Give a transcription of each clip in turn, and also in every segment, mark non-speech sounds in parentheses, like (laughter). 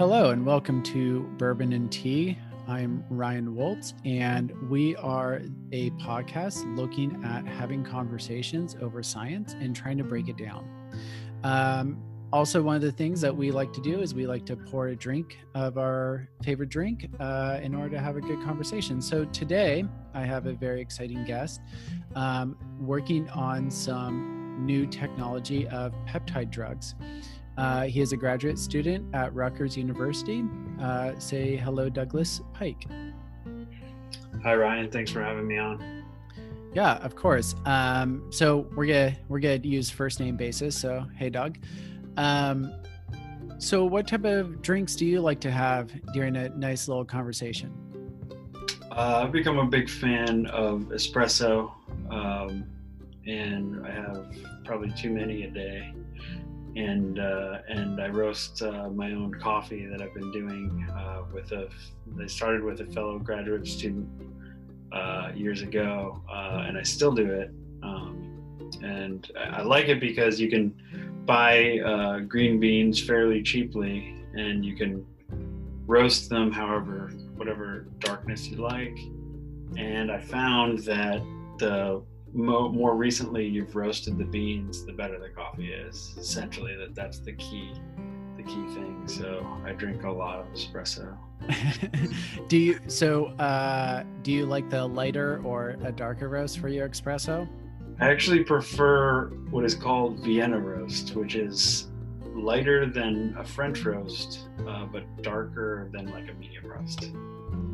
Hello, and welcome to Bourbon and Tea. I'm Ryan Woltz, and we are a podcast looking at having conversations over science and trying to break it down. Um, also, one of the things that we like to do is we like to pour a drink of our favorite drink uh, in order to have a good conversation. So, today I have a very exciting guest um, working on some new technology of peptide drugs. Uh, he is a graduate student at Rutgers University. Uh, say hello, Douglas Pike. Hi, Ryan. Thanks for having me on. Yeah, of course. Um, so we're gonna we're gonna use first name basis. So hey, Doug. Um, so what type of drinks do you like to have during a nice little conversation? Uh, I've become a big fan of espresso, um, and I have probably too many a day and uh, and I roast uh, my own coffee that I've been doing uh, with a. I started with a fellow graduate student uh, years ago, uh, and I still do it. Um, and I like it because you can buy uh, green beans fairly cheaply, and you can roast them however whatever darkness you like. And I found that the mo- more recently you've roasted the beans, the better the coffee is. Essentially, that that's the key, the key thing. So I drink a lot of espresso. (laughs) do you so uh, do you like the lighter or a darker roast for your espresso? I actually prefer what is called Vienna roast, which is lighter than a French roast, uh, but darker than like a medium roast.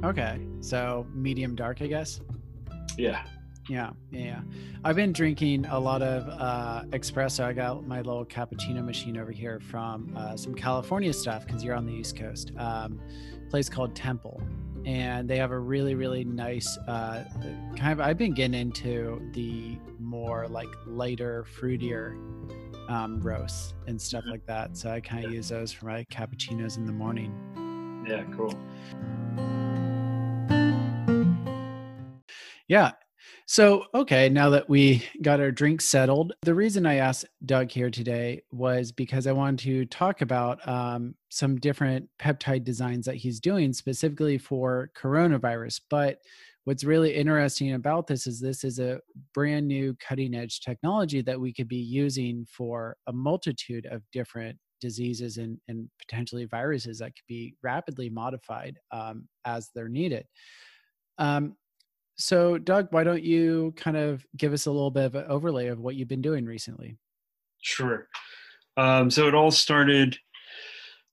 Okay, so medium dark, I guess. Yeah, yeah, yeah. I've been drinking a lot of uh, espresso. I got my little cappuccino machine over here from uh, some California stuff because you're on the East Coast. Um, place called Temple, and they have a really, really nice uh, kind of. I've been getting into the more like lighter, fruitier um, roasts and stuff mm-hmm. like that. So I kind of use those for my cappuccinos in the morning. Yeah, cool. Yeah, so, okay, now that we got our drinks settled, the reason I asked Doug here today was because I wanted to talk about um, some different peptide designs that he's doing specifically for coronavirus. But what's really interesting about this is this is a brand new cutting edge technology that we could be using for a multitude of different diseases and, and potentially viruses that could be rapidly modified um, as they're needed. Um, so, Doug, why don't you kind of give us a little bit of an overlay of what you've been doing recently? Sure. Um, so, it all started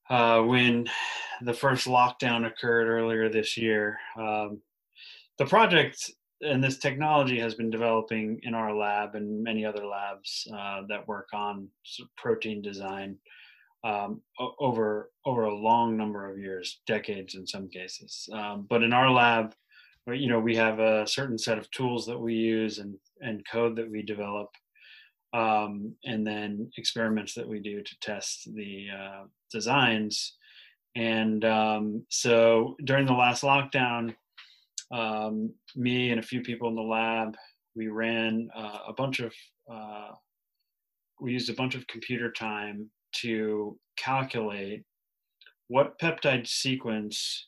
uh, when the first lockdown occurred earlier this year. Um, the project and this technology has been developing in our lab and many other labs uh, that work on protein design um, over over a long number of years, decades in some cases. Um, but in our lab, you know we have a certain set of tools that we use and and code that we develop um, and then experiments that we do to test the uh, designs. And um, so during the last lockdown um, me and a few people in the lab we ran uh, a bunch of uh, we used a bunch of computer time to calculate what peptide sequence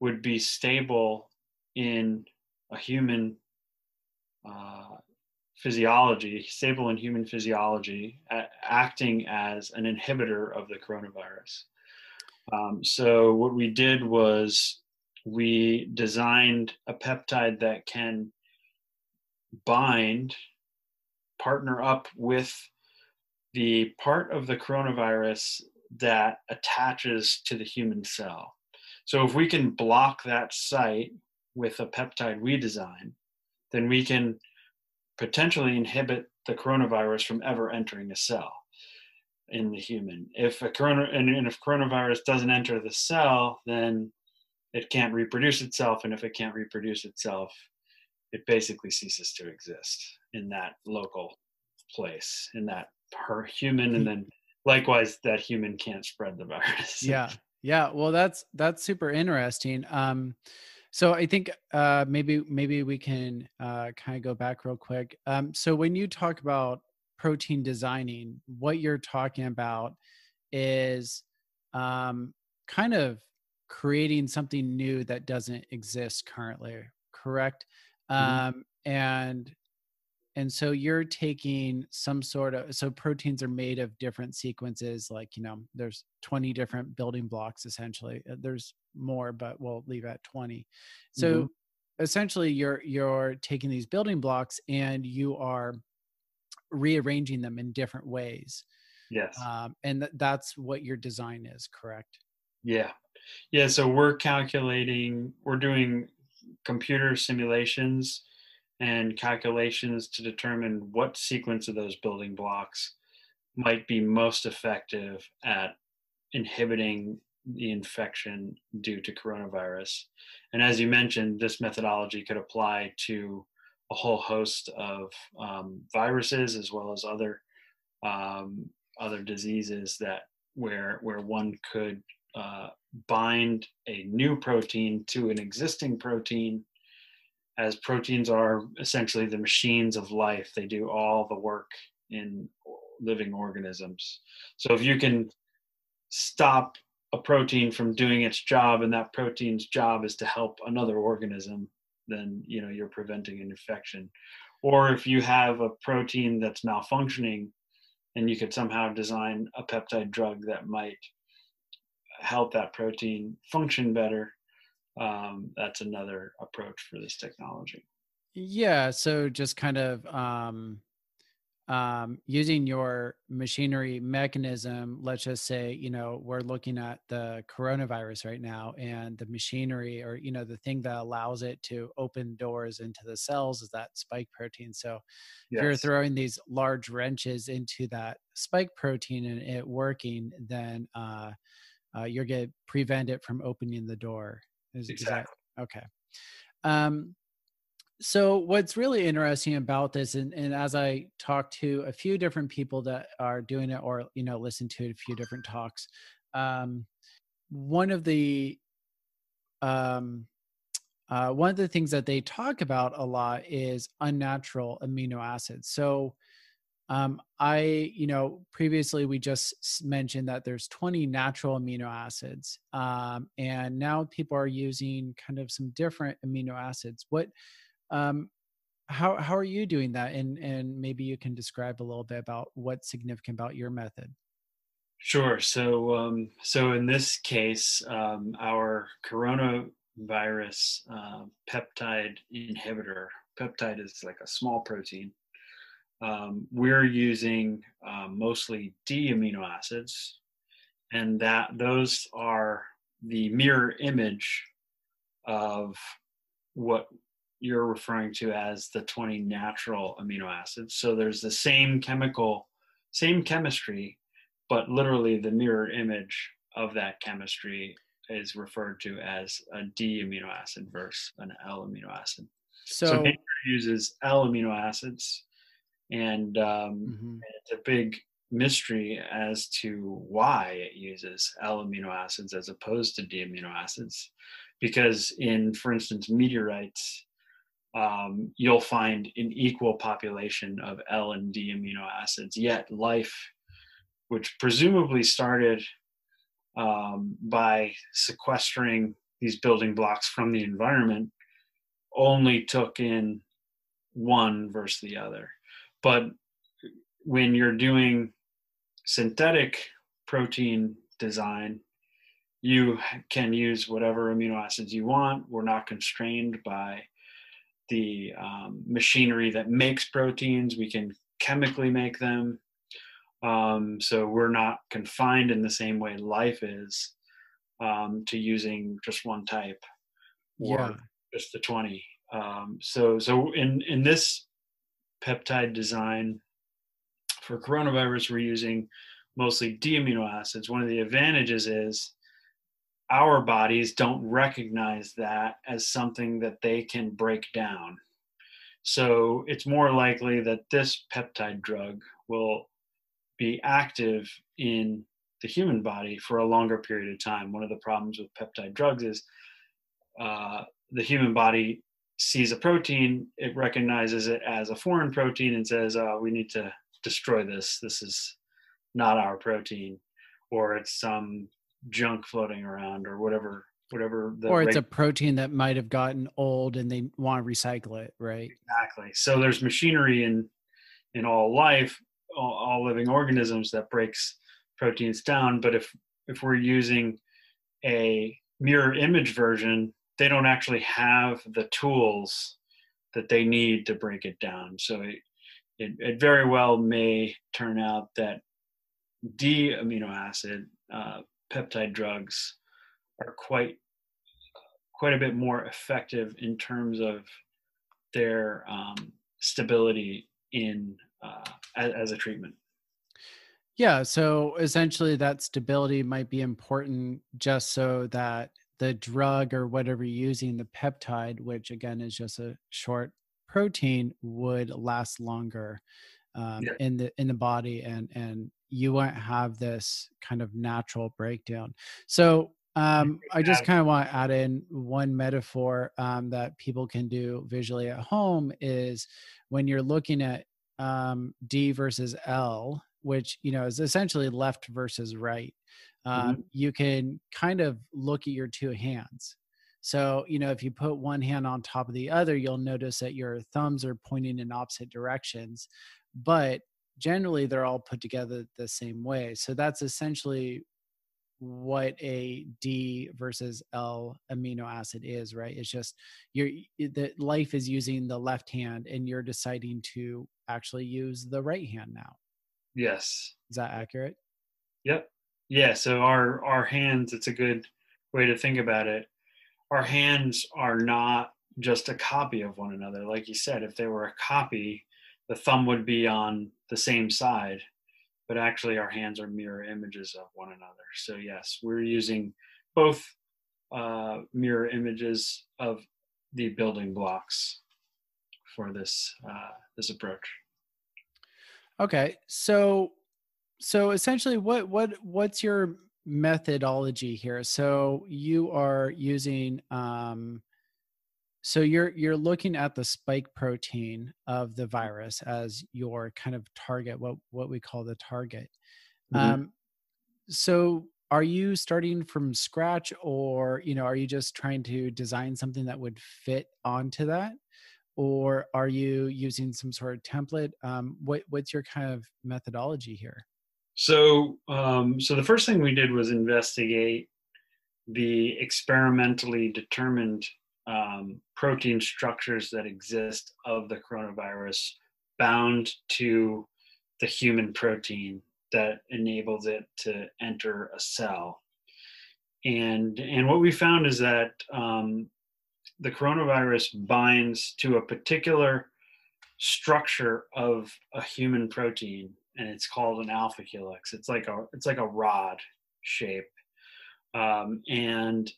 would be stable in a human uh, physiology, stable in human physiology, acting as an inhibitor of the coronavirus. Um, so, what we did was we designed a peptide that can bind, partner up with the part of the coronavirus that attaches to the human cell. So, if we can block that site with a peptide we design, then we can potentially inhibit the coronavirus from ever entering a cell in the human. If a corona and, and if coronavirus doesn't enter the cell, then it can't reproduce itself, and if it can't reproduce itself, it basically ceases to exist in that local place, in that per human, and then likewise that human can't spread the virus. yeah, yeah. Well, that's that's super interesting. Um, so I think uh, maybe maybe we can uh, kind of go back real quick. Um, so when you talk about protein designing, what you're talking about is um, kind of creating something new that doesn't exist currently, correct? Mm-hmm. Um, and and so you're taking some sort of so proteins are made of different sequences like you know there's 20 different building blocks essentially uh, there's more but we'll leave at 20 so mm-hmm. essentially you're you're taking these building blocks and you are rearranging them in different ways yes. um, and th- that's what your design is correct? Yeah. Yeah so we're calculating we're doing computer simulations and calculations to determine what sequence of those building blocks might be most effective at inhibiting the infection due to coronavirus. And as you mentioned, this methodology could apply to a whole host of um, viruses as well as other um, other diseases that where where one could uh, bind a new protein to an existing protein as proteins are essentially the machines of life. They do all the work in living organisms. So if you can stop a protein from doing its job and that protein's job is to help another organism then you know you're preventing an infection. Or if you have a protein that's malfunctioning and you could somehow design a peptide drug that might help that protein function better um, that's another approach for this technology. Yeah. So just kind of um, um, using your machinery mechanism, let's just say, you know, we're looking at the coronavirus right now, and the machinery or, you know, the thing that allows it to open doors into the cells is that spike protein. So yes. if you're throwing these large wrenches into that spike protein and it working, then uh, uh, you're going to prevent it from opening the door. Is, exactly. Is that, okay. Um, so what's really interesting about this and, and as i talk to a few different people that are doing it or you know listen to a few different talks um, one of the um, uh, one of the things that they talk about a lot is unnatural amino acids so um, I, you know, previously we just mentioned that there's 20 natural amino acids, um, and now people are using kind of some different amino acids. What, um, how how are you doing that? And and maybe you can describe a little bit about what's significant about your method. Sure. So um, so in this case, um, our coronavirus uh, peptide inhibitor. Peptide is like a small protein um, we're using um, mostly D amino acids, and that those are the mirror image of what you're referring to as the 20 natural amino acids. So there's the same chemical, same chemistry, but literally the mirror image of that chemistry is referred to as a D amino acid versus an L amino acid. So, so nature uses L amino acids and um, mm-hmm. it's a big mystery as to why it uses L amino acids as opposed to D amino acids. Because in, for instance, meteorites, um, you'll find an equal population of L and D amino acids. Yet life, which presumably started um, by sequestering these building blocks from the environment, only took in one versus the other. But when you're doing synthetic protein design, you can use whatever amino acids you want. We're not constrained by the um, machinery that makes proteins. We can chemically make them. Um, so we're not confined in the same way life is um, to using just one type or yeah. just the 20. Um, so so in in this peptide design. For coronavirus, we're using mostly D amino acids. One of the advantages is our bodies don't recognize that as something that they can break down. So it's more likely that this peptide drug will be active in the human body for a longer period of time. One of the problems with peptide drugs is uh, the human body sees a protein, it recognizes it as a foreign protein and says, oh, we need to destroy this. This is not our protein. Or it's some junk floating around or whatever whatever or it's reg- a protein that might have gotten old and they want to recycle it right exactly so there's machinery in in all life all, all living organisms that breaks proteins down but if if we're using a mirror image version they don't actually have the tools that they need to break it down so it, it, it very well may turn out that d amino acid uh, peptide drugs are quite quite a bit more effective in terms of their um, stability in uh, as, as a treatment. Yeah, so essentially that stability might be important just so that the drug or whatever you're using, the peptide, which again is just a short protein, would last longer um, yeah. in the in the body, and and you won't have this kind of natural breakdown. So um, I just kind of want to add in one metaphor um, that people can do visually at home is when you're looking at um, D versus L, which you know is essentially left versus right. Um, mm-hmm. You can kind of look at your two hands. So you know if you put one hand on top of the other, you'll notice that your thumbs are pointing in opposite directions, but generally they're all put together the same way. So that's essentially what a D versus L amino acid is, right? It's just you're the life is using the left hand and you're deciding to actually use the right hand now. Yes. Is that accurate? Yep. Yeah. So our our hands, it's a good way to think about it. Our hands are not just a copy of one another. Like you said, if they were a copy, the thumb would be on the same side but actually our hands are mirror images of one another. So yes, we're using both uh, mirror images of the building blocks for this uh, this approach. Okay, so so essentially, what what what's your methodology here? So you are using um, so you're you're looking at the spike protein of the virus as your kind of target what what we call the target. Mm-hmm. um, so are you starting from scratch or you know are you just trying to design something that would fit onto that? Or are you using some sort of template? Um, what what's your kind of methodology here so um, so the first thing we did was investigate the experimentally determined um, protein structures that exist of the coronavirus bound to the human protein that enables it to enter a cell. And, and what we found is that um, the coronavirus binds to a particular structure of a human protein and it's called an alpha helix it's like a it's like a rod shape um, and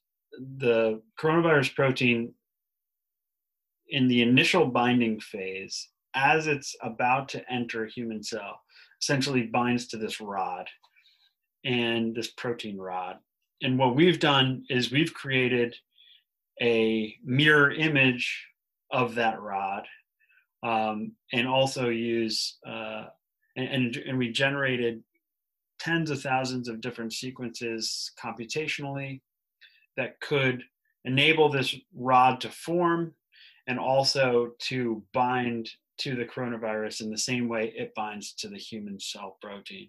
the coronavirus protein in the initial binding phase, as it's about to enter a human cell, essentially binds to this rod and this protein rod. And what we've done is we've created a mirror image of that rod um, and also use, uh, and, and, and we generated tens of thousands of different sequences computationally that could enable this rod to form and also to bind to the coronavirus in the same way it binds to the human cell protein.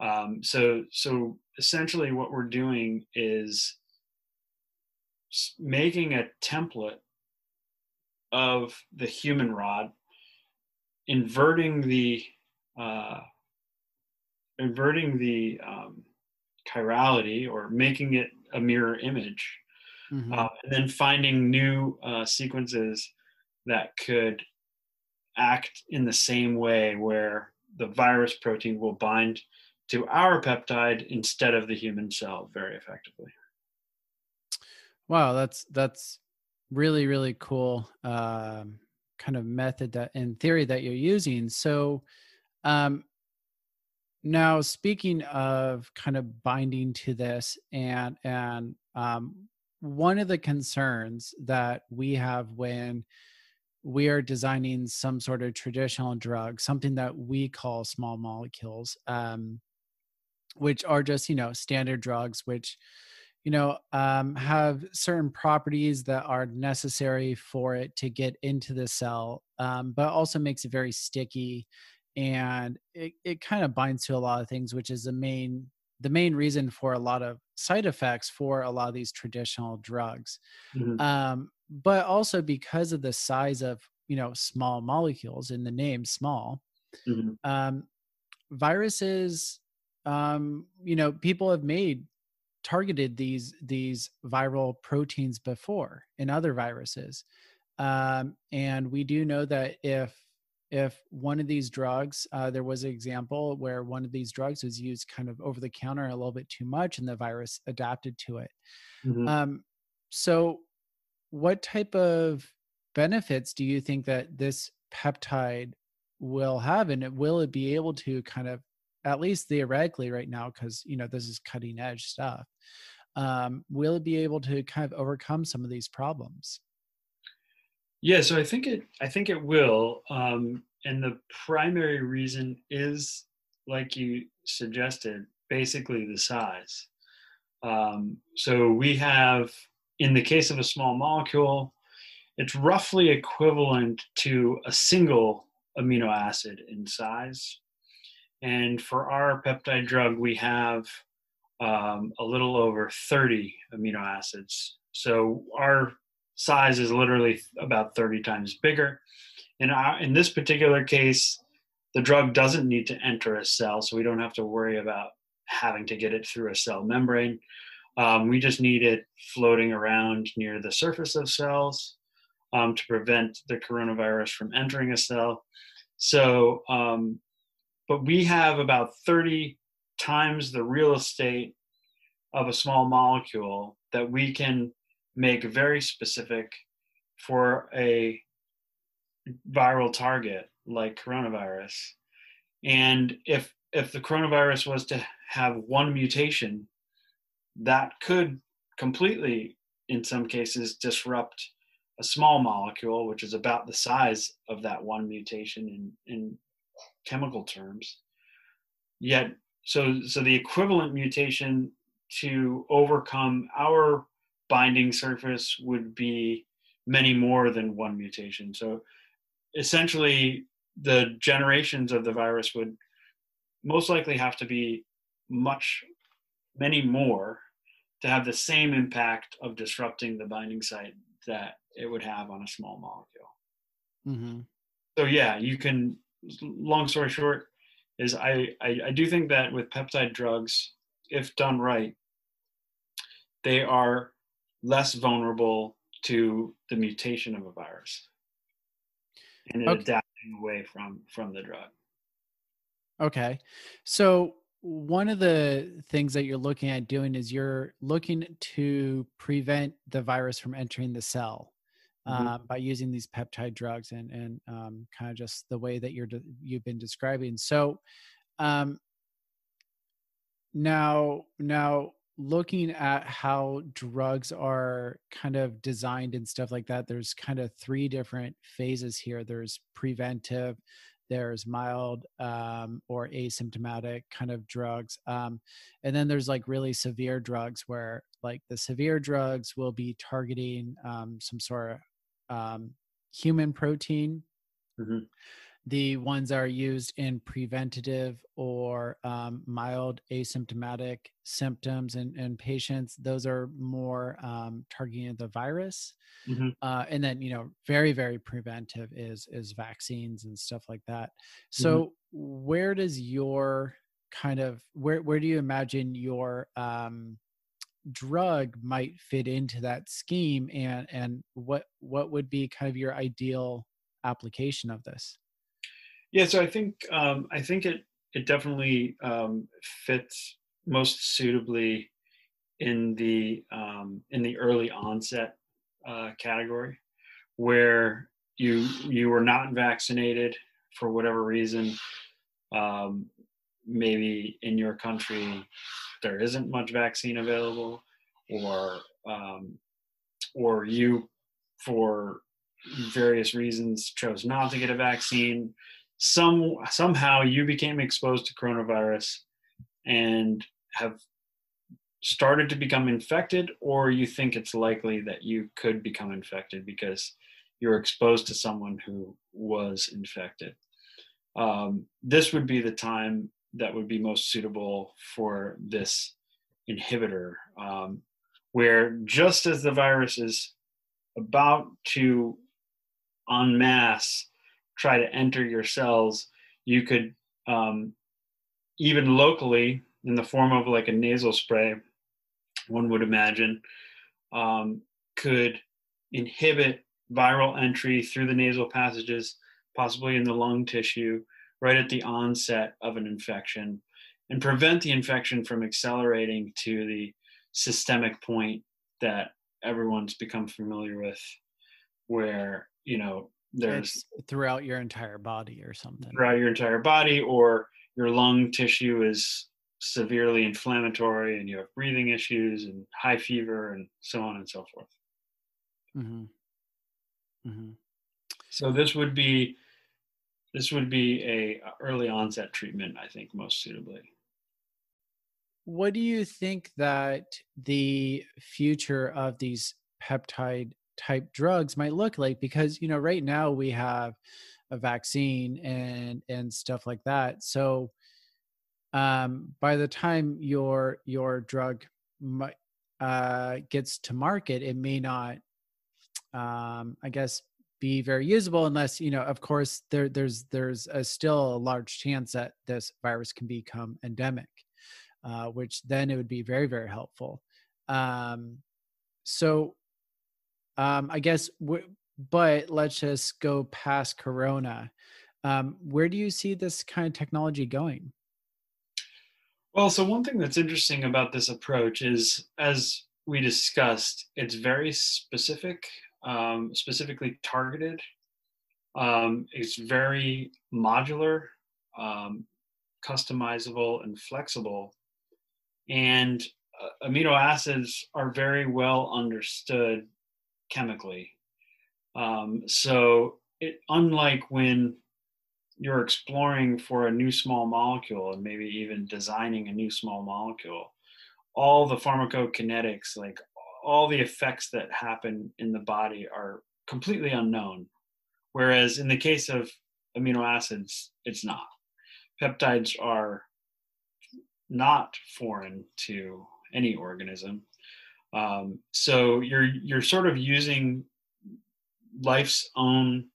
Um, so, so essentially, what we're doing is making a template of the human rod, inverting the uh, inverting the um, chirality or making it a mirror image, mm-hmm. uh, and then finding new uh, sequences that could act in the same way where the virus protein will bind to our peptide instead of the human cell very effectively. Wow, that's that's really really cool um, kind of method that in theory that you're using. So, um, now, speaking of kind of binding to this, and and um, one of the concerns that we have when we are designing some sort of traditional drug, something that we call small molecules, um, which are just you know standard drugs, which you know um, have certain properties that are necessary for it to get into the cell, um, but also makes it very sticky, and it, it kind of binds to a lot of things, which is the main the main reason for a lot of side effects for a lot of these traditional drugs. Mm-hmm. Um, but also because of the size of you know small molecules in the name small mm-hmm. um, viruses um, you know people have made targeted these these viral proteins before in other viruses um, and we do know that if if one of these drugs uh, there was an example where one of these drugs was used kind of over the counter a little bit too much and the virus adapted to it. Mm-hmm. um, so what type of benefits do you think that this peptide will have? And will it be able to kind of at least theoretically right now because you know this is cutting edge stuff um, will it be able to kind of overcome some of these problems yeah so i think it i think it will um, and the primary reason is like you suggested basically the size um, so we have in the case of a small molecule, it's roughly equivalent to a single amino acid in size. And for our peptide drug, we have um, a little over 30 amino acids. So our size is literally about 30 times bigger. In, our, in this particular case, the drug doesn't need to enter a cell, so we don't have to worry about having to get it through a cell membrane. Um, we just need it floating around near the surface of cells um, to prevent the coronavirus from entering a cell. So, um, but we have about 30 times the real estate of a small molecule that we can make very specific for a viral target like coronavirus. And if if the coronavirus was to have one mutation that could completely, in some cases, disrupt a small molecule, which is about the size of that one mutation in, in chemical terms. Yet, so, so the equivalent mutation to overcome our binding surface would be many more than one mutation. So essentially, the generations of the virus would most likely have to be much, many more to have the same impact of disrupting the binding site that it would have on a small molecule. Mm-hmm. So yeah, you can. Long story short, is I, I I do think that with peptide drugs, if done right, they are less vulnerable to the mutation of a virus and okay. adapting away from from the drug. Okay, so one of the things that you're looking at doing is you're looking to prevent the virus from entering the cell mm-hmm. uh, by using these peptide drugs and and um, kind of just the way that you're de- you've been describing. So um, now now looking at how drugs are kind of designed and stuff like that there's kind of three different phases here. There's preventive there's mild um, or asymptomatic kind of drugs um, and then there's like really severe drugs where like the severe drugs will be targeting um, some sort of um, human protein mm-hmm the ones that are used in preventative or um, mild asymptomatic symptoms in, in, patients those are more um, targeting the virus mm-hmm. uh, and then you know very very preventive is is vaccines and stuff like that so mm-hmm. where does your kind of where where do you imagine your um, drug might fit into that scheme and and what what would be kind of your ideal application of this yeah, so I think um, I think it it definitely um, fits most suitably in the um, in the early onset uh, category, where you you were not vaccinated for whatever reason. Um, maybe in your country there isn't much vaccine available, or um, or you for various reasons chose not to get a vaccine some somehow you became exposed to coronavirus and have started to become infected, or you think it's likely that you could become infected because you're exposed to someone who was infected. Um, this would be the time that would be most suitable for this inhibitor, um, where just as the virus is about to en masse try to enter your cells, you could um, even locally, in the form of like a nasal spray, one would imagine, um, could inhibit viral entry through the nasal passages, possibly in the lung tissue, right at the onset of an infection, and prevent the infection from accelerating to the systemic point that everyone's become familiar with, where, you know, there's it's throughout your entire body or something. Throughout your entire body, or your lung tissue is severely inflammatory and you have breathing issues and high fever and so on and so forth. Mm-hmm. Mm-hmm. So this would be this would be a early onset treatment, I think, most suitably. What do you think that the future of these peptide type drugs might look like? Because you know, right now we have a vaccine and and stuff like that. So um, by the time your your drug uh, gets to market, it may not, um, I guess, be very usable unless you know. Of course, there there's there's a still a large chance that this virus can become endemic, uh, which then it would be very very helpful. Um, so, um, I guess, w- but let's just go past Corona. Um, where do you see this kind of technology going? Well, so one thing that's interesting about this approach is, as we discussed, it's very specific, um, specifically targeted. Um, it's very modular, um, customizable, and flexible. And uh, amino acids are very well understood chemically. Um, so, it, unlike when you're exploring for a new small molecule and maybe even designing a new small molecule, all the pharmacokinetics, like all the effects that happen in the body are completely unknown. Whereas in the case of amino acids, it's not. Peptides are not foreign to any organism. Um, so you're you're sort of using life's own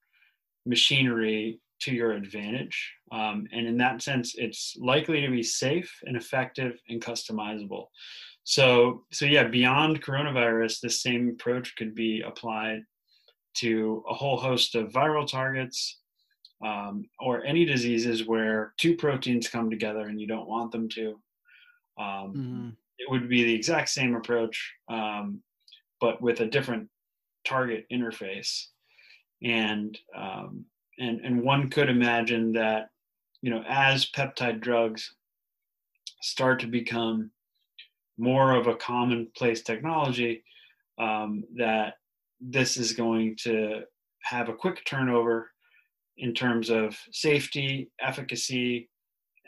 machinery to your advantage. Um, and in that sense, it's likely to be safe and effective and customizable. So, so yeah, beyond coronavirus, this same approach could be applied to a whole host of viral targets um, or any diseases where two proteins come together and you don't want them to. Um, mm-hmm. It would be the exact same approach, um, but with a different target interface. And um, and and one could imagine that you know as peptide drugs start to become more of a commonplace technology um, that this is going to have a quick turnover in terms of safety efficacy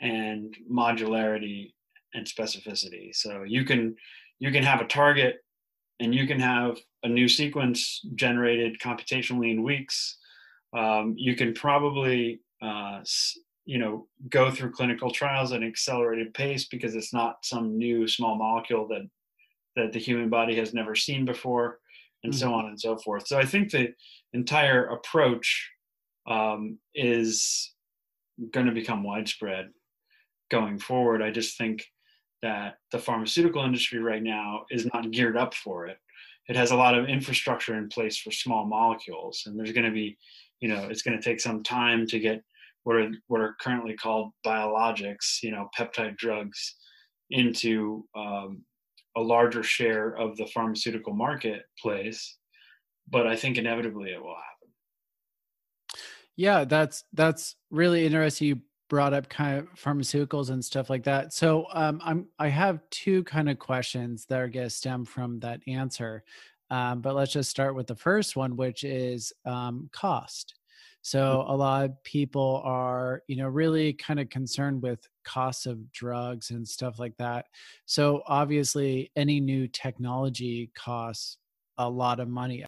and modularity and specificity. So you can you can have a target and you can have a new sequence generated computationally in weeks. Um, you can probably uh, you know go through clinical trials at an accelerated pace because it's not some new small molecule that that the human body has never seen before and mm-hmm. so on and so forth. So i think the entire approach um, is going to become widespread going forward. I just think that the pharmaceutical industry right now is not geared up for it. It has a lot of infrastructure in place for small molecules and there's going to be you know it's going to take some time to get what are what are currently called biologics you know peptide drugs into um, a larger share of the pharmaceutical marketplace but i think inevitably it will happen. Yeah that's that's really interesting. You brought up kind of pharmaceuticals and stuff like that so um, i'm i have two kind of questions that are going to stem from that answer um, but let's just start with the first one, which is um, cost. So a lot of people are, you know, really kind of concerned with costs of drugs and stuff like that. So obviously any new technology costs a lot of money.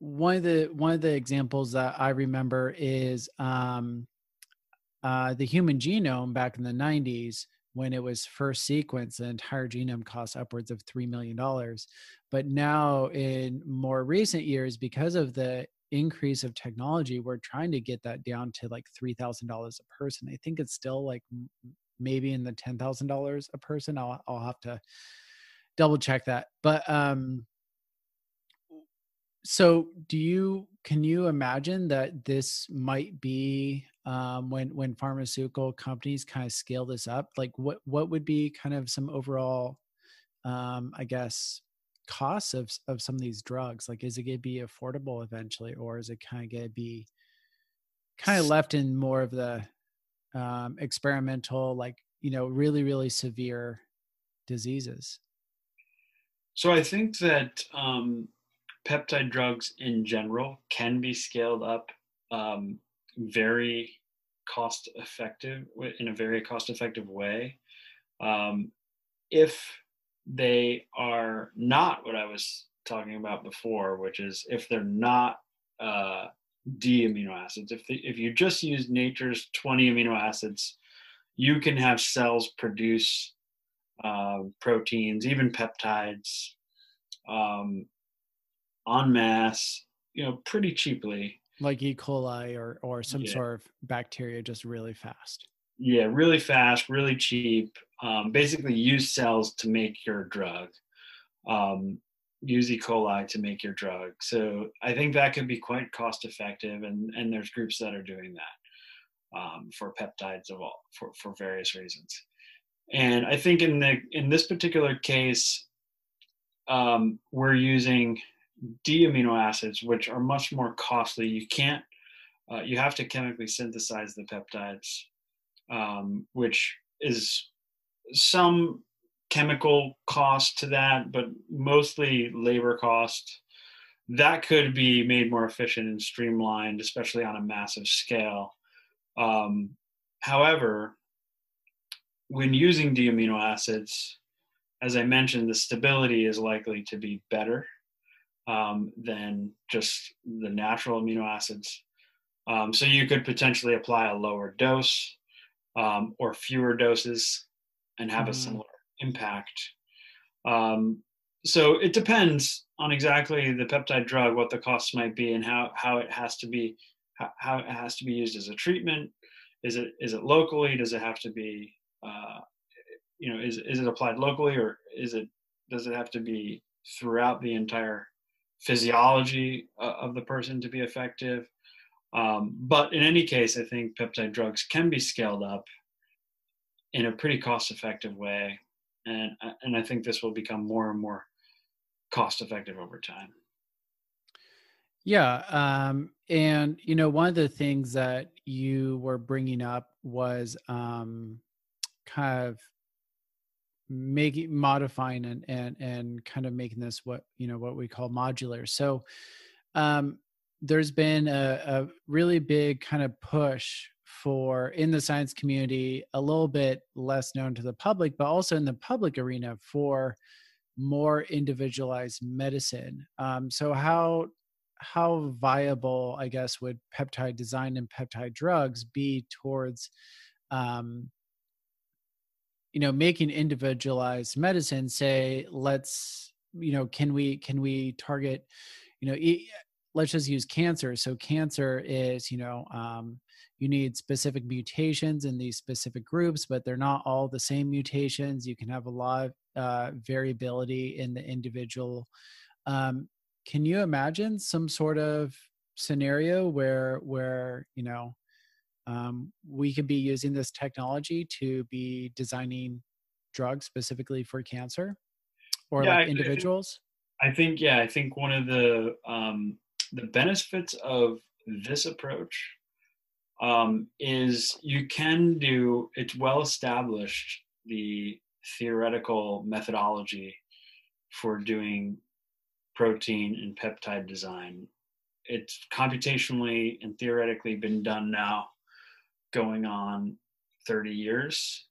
One of the one of the examples that I remember is um, uh, the human genome back in the 90s when it was first sequenced, the entire genome cost upwards of $3 million. But now, in more recent years, because of the increase of technology, we're trying to get that down to like $3,000 a person. I think it's still like maybe in the $10,000 a person. I'll, I'll have to double check that. But, um, so do you can you imagine that this might be um, when when pharmaceutical companies kind of scale this up like what what would be kind of some overall um, i guess costs of of some of these drugs? Like is it going to be affordable eventually or is it kind of going to be kind of left in more of the um, experimental like you know really really severe diseases? So i think that um, peptide drugs in general can be scaled up um, very cost effective in a very cost effective way um, if they are not what i was talking about before which is if they're not uh, d amino acids if, the, if you just use nature's 20 amino acids you can have cells produce uh, proteins even peptides um, en masse, you know, pretty cheaply. Like E. coli or or some yeah. sort of bacteria, just really fast. Yeah, really fast, really cheap. Um, basically, use cells to make your drug. Um, use E. coli to make your drug. So I think that could be quite cost effective, and and there's groups that are doing that um, for peptides of all for for various reasons. And I think in the in this particular case, um, we're using D amino acids, which are much more costly. You can't, uh, you have to chemically synthesize the peptides, um, which is some chemical cost to that, but mostly labor cost. That could be made more efficient and streamlined, especially on a massive scale. Um, however, when using D amino acids, as I mentioned, the stability is likely to be better um, than just the natural amino acids. Um, so you could potentially apply a lower dose um, or fewer doses and have mm. a mm-hmm. similar impact. Um, so it depends on exactly the peptide drug, what the costs might be, and how how it has to be how, how it has to be used as a treatment. Is it is it locally? Does it have to be uh, you know is is it applied locally or is it does it have to be throughout the entire physiology uh, of the person to be effective. Um, but in any case, I think peptide drugs can be scaled up in a pretty cost-effective way, and uh, and I think this will become more and more cost-effective over time. Yeah, um, and you know, one of the things that you were bringing up was um, kind of making modifying and and and kind of making this what you know what we call modular. So um there's been a, a really big kind of push for in the science community a little bit less known to the public but also in the public arena for more individualized medicine. Um, so how how viable i guess would peptide design and peptide drugs be towards um, you know making individualized medicine say let's you know can we can we target you know e- let's just use cancer. So cancer is you know um, you need specific mutations in these specific groups but they're not all the same mutations. You can have a lot of uh, variability in the individual. Um, can you imagine some sort of scenario where where you know um, we could be using this technology to be designing drugs specifically for cancer or yeah, like individuals I think, I think, yeah i think one of the um, the benefits of this approach um, is you can do it's well established the theoretical methodology for doing protein and peptide design. It's computationally and theoretically been done now going on 30 years.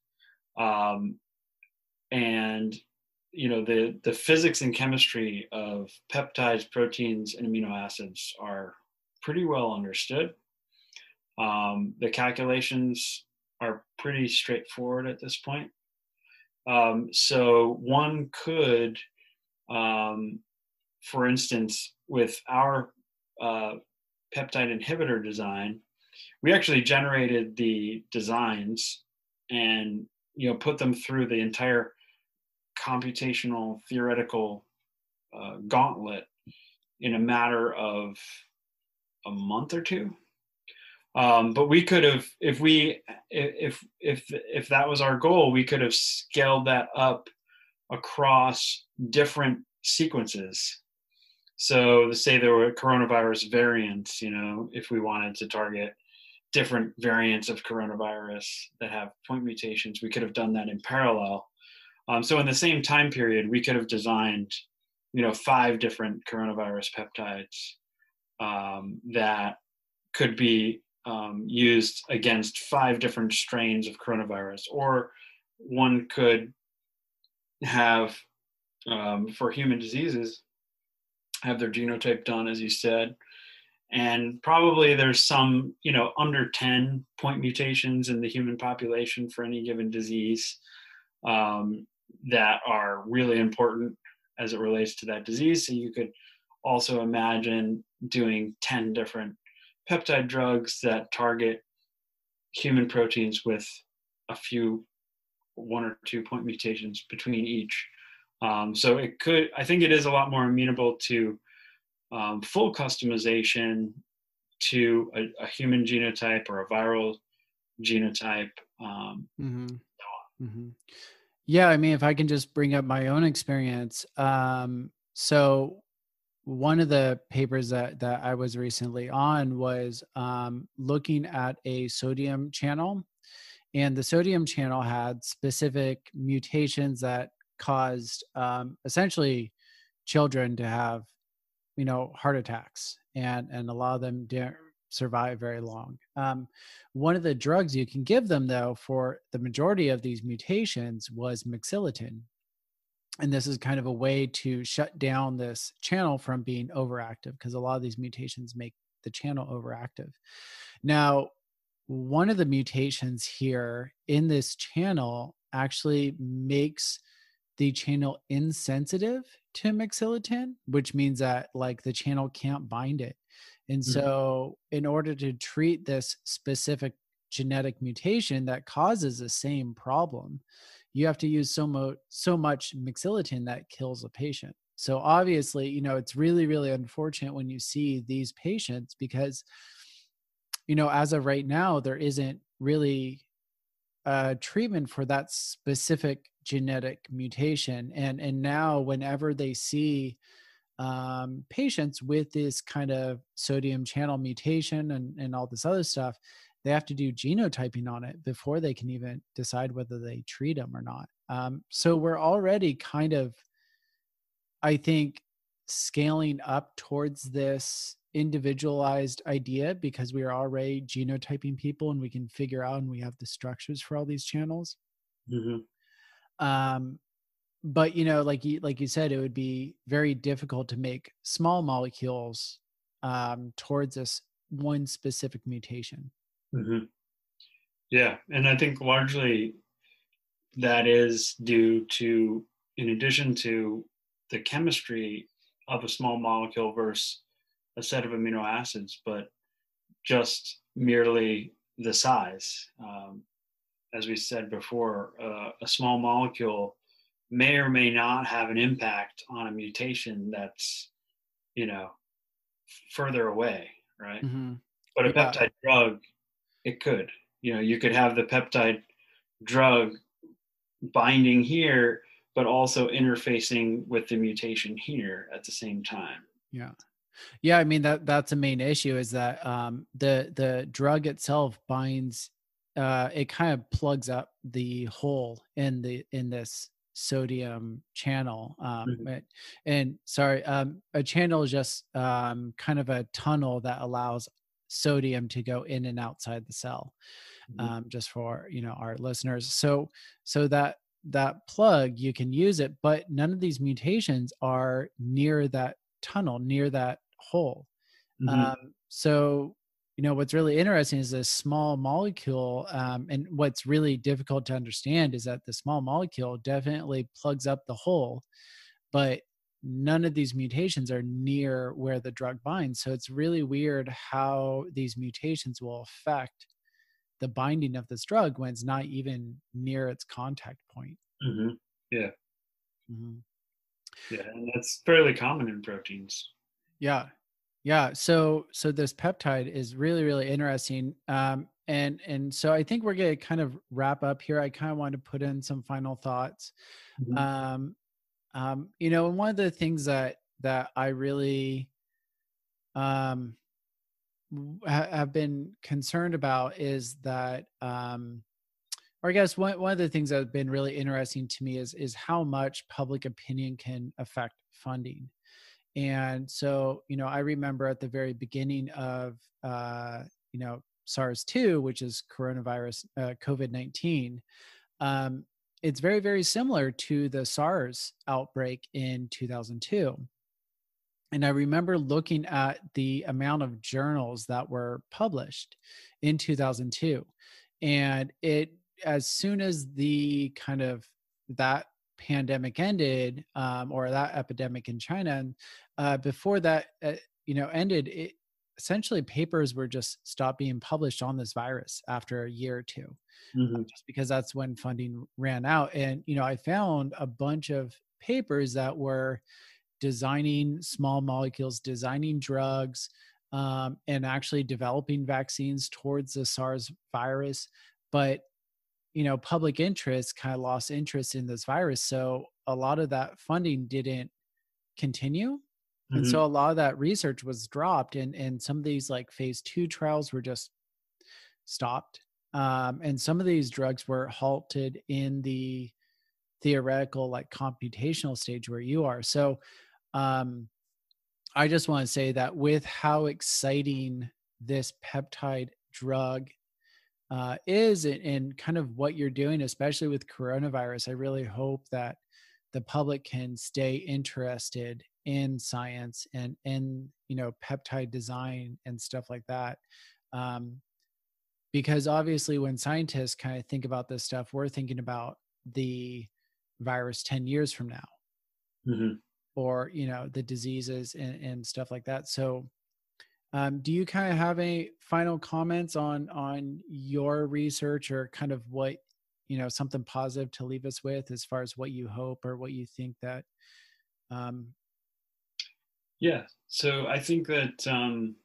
Um, and you know the the physics and chemistry of peptides proteins and amino acids are pretty well understood. Um, the calculations are pretty straightforward at this point. Um, so one could um, for instance with our uh, peptide inhibitor design we actually generated the designs and you know put them through the entire computational theoretical uh, gauntlet in a matter of a month or two. Um, but we could have if we if if if that was our goal we could have scaled that up across different sequences. So say there were coronavirus variants you know if we wanted to target different variants of coronavirus that have point mutations. We could have done that in parallel. Um, so in the same time period, we could have designed, you know, five different coronavirus peptides um, that could be um, used against five different strains of coronavirus, or one could have um, for human diseases have their genotype done, as you said, and probably there's some, you know, under 10 point mutations in the human population for any given disease. Um, that are really important as it relates to that disease. So you could also imagine doing 10 different peptide drugs that target human proteins with a few one or two point mutations between each. Um, so it could, I think it is a lot more amenable to um, full customization to a, a, human genotype or a viral genotype. Um, mm-hmm. Mm-hmm. Yeah, I mean, if I can just bring up my own experience. Um, so one of the papers that that I was recently on was um, looking at a sodium channel, and the sodium channel had specific mutations that caused um, essentially children to have, you know, heart attacks, and and a lot of them didn't survive very long. Um, one of the drugs you can give them, though, for the majority of these mutations was mexiletine. And this is kind of a way to shut down this channel from being overactive because a lot of these mutations make the channel overactive. Now, one of the mutations here in this channel actually makes the channel insensitive to mexiletine, which means that like the channel can't bind it. And mm-hmm. so, in order to treat this specific genetic mutation that causes the same problem, you have to use so, mo- so much mexiletine that kills a patient. So, obviously, you know, it's really, really unfortunate when you see these patients because, you know, as of right now, there isn't really a treatment for that specific genetic mutation. And, and now, whenever they see, um, patients with this kind of sodium channel mutation and, and all this other stuff, they have to do genotyping on it before they can even decide whether they treat them or not. Um, so we're already kind of, I think, scaling up towards this individualized idea because we are already genotyping people and we can figure out and we have the structures for all these channels. Mm-hmm. Um, but you know like you like you said it would be very difficult to make small molecules um, towards this one specific mutation mm-hmm. yeah and i think largely that is due to in addition to the chemistry of a small molecule versus a set of amino acids but just merely the size um, as we said before uh, a small molecule may or may not have an impact on a mutation that's you know further away right mm-hmm. but a yeah. peptide drug it could you know you could have the peptide drug binding here but also interfacing with the mutation here at the same time yeah yeah i mean that that's a main issue is that um the the drug itself binds uh it kind of plugs up the hole in the in this sodium channel. Um, Mhm. it- and sorry, um, a channel is just um, kind of a tunnel that allows sodium to go in and outside the cell. Mhm. Um, just for you know our listeners. So so that that plug you can use it, but none of these mutations are near that tunnel, near that hole. Mhm. Um, so, you know, what's really interesting is this small molecule. Um, and what's really difficult to understand is that the small molecule definitely plugs up the hole, but none of these mutations are near where the drug binds. So it's really weird how these mutations will affect the binding of this drug when it's not even near its contact point. Mhm. Mhm. Yeah, and that's fairly common in proteins. Yeah. Yeah. So so this peptide is really, really interesting. Um, and and so I think we're gonna kind of wrap up here. I kind of want to put in some final thoughts. Mhm. Um, um, you know, and one of the things that that I really um ha- have been concerned about is that um or I guess one, one of the things that have been really interesting to me is is how much public opinion can affect funding. And so, you know, I remember at the very beginning of, uh, you know, SARS-2, which is coronavirus, uh, COVID-19, um, it's very, very similar to the SARS outbreak in 2002. And I remember looking at the amount of journals that were published in 2002. And it, as soon as the kind of that pandemic ended, um, or that epidemic in China, and uh, before that, uh, you know, ended, it, essentially papers were just stopped being published on this virus after a year or two Mhm. just because that's when funding ran out. And, you know, I found a bunch of papers that were designing small molecules, designing drugs, um, and actually developing vaccines towards the SARS virus. But, you know, public interest kind of lost interest in this virus. So a lot of that funding didn't continue. And Mhm. so a lot of that research was dropped and, and some of these like phase two trials were just stopped. Um, and some of these drugs were halted in the theoretical, like computational stage where you are. So um, I just want to say that with how exciting this peptide drug uh, is and, and kind of what you're doing, especially with coronavirus, I really hope that the public can stay interested in science and in you know peptide design and stuff like that. Um, because obviously, when scientists kind of think about this stuff, we're thinking about the virus 10 years from now Mhm. or you know the diseases and, and stuff like that so um, do you kind of have any final comments on on your research or kind of what you know something positive to leave us with as far as what you hope or what you think that um, Yeah. So I think that, um,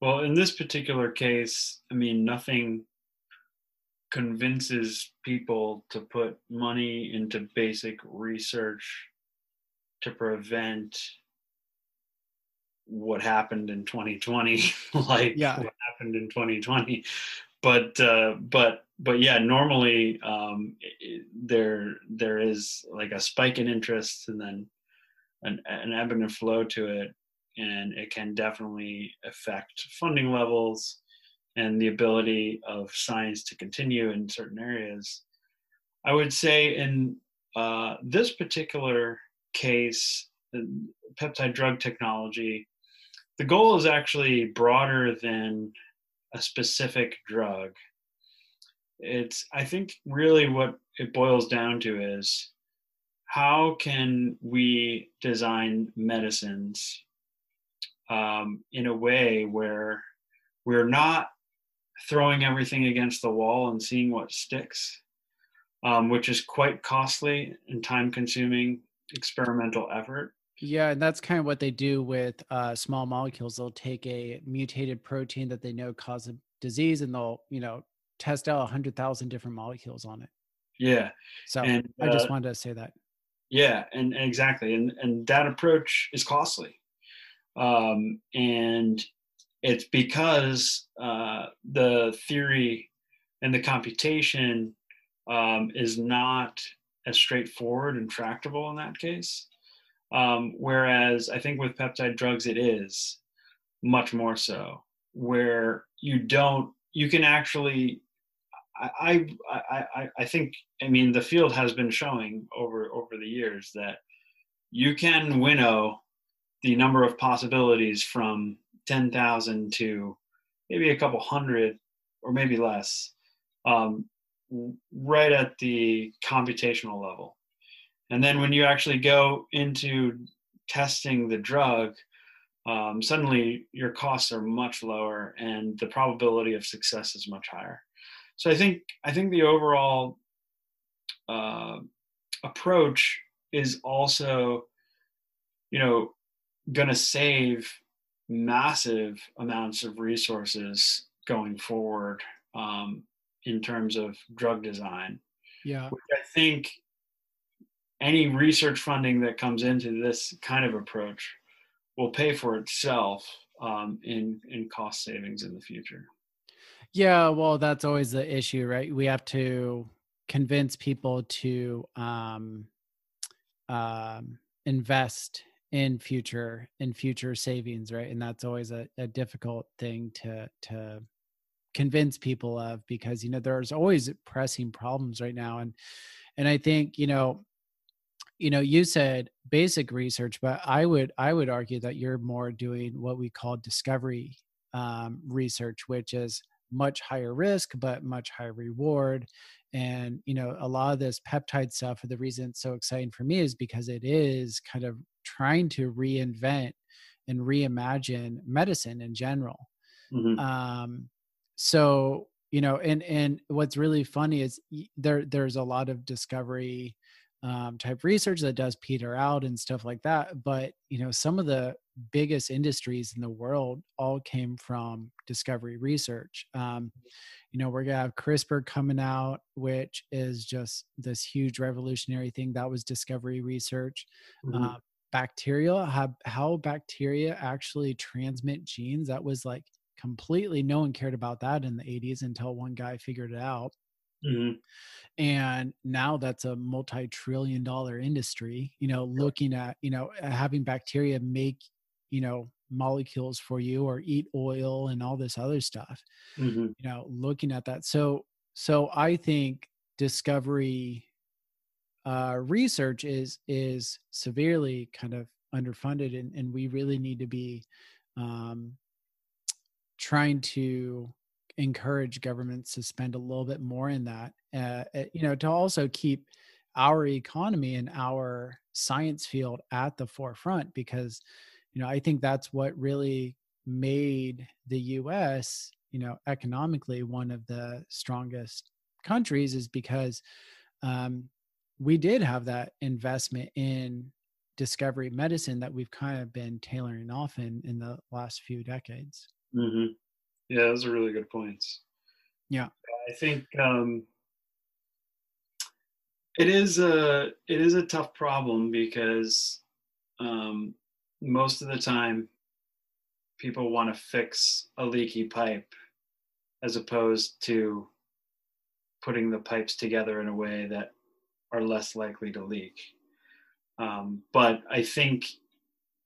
well, in this particular case, I mean, nothing convinces people to put money into basic research to prevent what happened in 2020 (laughs) like Yeah. what happened in 2020 but uh but but yeah normally um i- i- there there is like a spike in interest and then an, an ebb and a flow to it. And it can definitely affect funding levels and the ability of science to continue in certain areas. I would say in uh, this particular case peptide drug technology the goal is actually broader than a specific drug it's i think really what it boils down to is how can we design medicines um, in a way where we're not throwing everything against the wall and seeing what sticks, um, which is quite costly and time consuming experimental effort. Yeah and that's kind of what they do with uh, small molecules they'll take a mutated protein that they know causes a disease and they'll you know test out 100000 different molecules on it Yeah. so And, i just uh, wanted to say that Yeah, and, and exactly, and and that approach is costly, um, and it's because uh, the theory and the computation um, is not as straightforward and tractable in that case. Um, whereas I think with peptide drugs, it is much more so, where you don't, you can actually. I, I I I think I mean the field has been showing over over the years that you can winnow the number of possibilities from 10,000 to maybe a couple hundred or maybe less um, right at the computational level. And then when you actually go into testing the drug, um, suddenly your costs are much lower and the probability of success is much higher. So I think I think the overall uh, approach is also, you know, going to save massive amounts of resources going forward um, in terms of drug design. Yeah. Which I think any research funding that comes into this kind of approach will pay for itself um, in in cost savings in the future. Yeah, well, that's always the issue, right? We have to convince people to um, um, invest in future in future savings, right? And that's always a, a difficult thing to to convince people of because you know there's always pressing problems right now and and i think you know you know you said basic research but i would i would argue that you're more doing what we call discovery um, research which is much higher risk but much higher reward and you know a lot of this peptide stuff for the reason it's so exciting for me is because it is kind of trying to reinvent and reimagine medicine in general mm-hmm. um, so you know and and what's really funny is there there's a lot of discovery um, type research that does peter out and stuff like that but you know some of the biggest industries in the world all came from discovery research. Um, you know we're gonna have crispr coming out which is just this huge revolutionary thing. That was discovery research. Mm-hmm. uh, bacteria how, how bacteria actually transmit genes that was like completely no one cared about that in the 80s until one guy figured it out mm-hmm. and now that's a multi-trillion dollar industry you know looking at you know having bacteria make you know molecules for you or eat oil and all this other stuff mm-hmm. you know looking at that so so i think discovery uh, research is is severely kind of underfunded and, and we really need to be um, trying to encourage governments to spend a little bit more in that uh, eh, you know to also keep our economy and our science field at the forefront because you know i think that's what really made the us you know economically one of the strongest countries is because um, we did have that investment in discovery medicine that we've kind of been tailoring off in in the last few decades Mm-hmm. Yeah, those are really good points. Yeah, I think um, it is a it is a tough problem because um, most of the time people want to fix a leaky pipe as opposed to putting the pipes together in a way that are less likely to leak. Um, but I think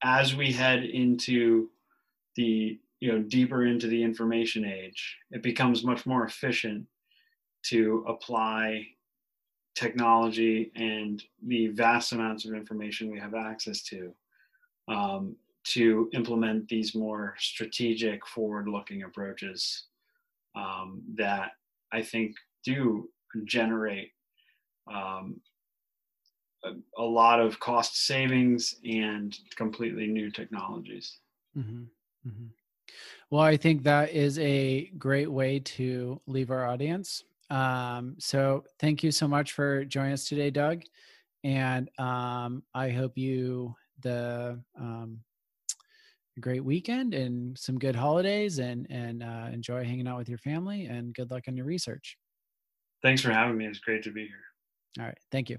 as we head into the you know deeper into the information age it becomes much more efficient to apply technology and the vast amounts of information we have access to um, to implement these more strategic forward-looking approaches um, that i think do generate um, a, a, lot of cost savings and completely new technologies mm-hmm. Mm-hmm. Well, I think that is a great way to leave our audience. Um, so thank you so much for joining us today, Doug. And um, I hope you the um, great weekend and some good holidays and and uh, enjoy hanging out with your family and good luck on your research. Thanks for having me. It's great to be here. All right. Thank you.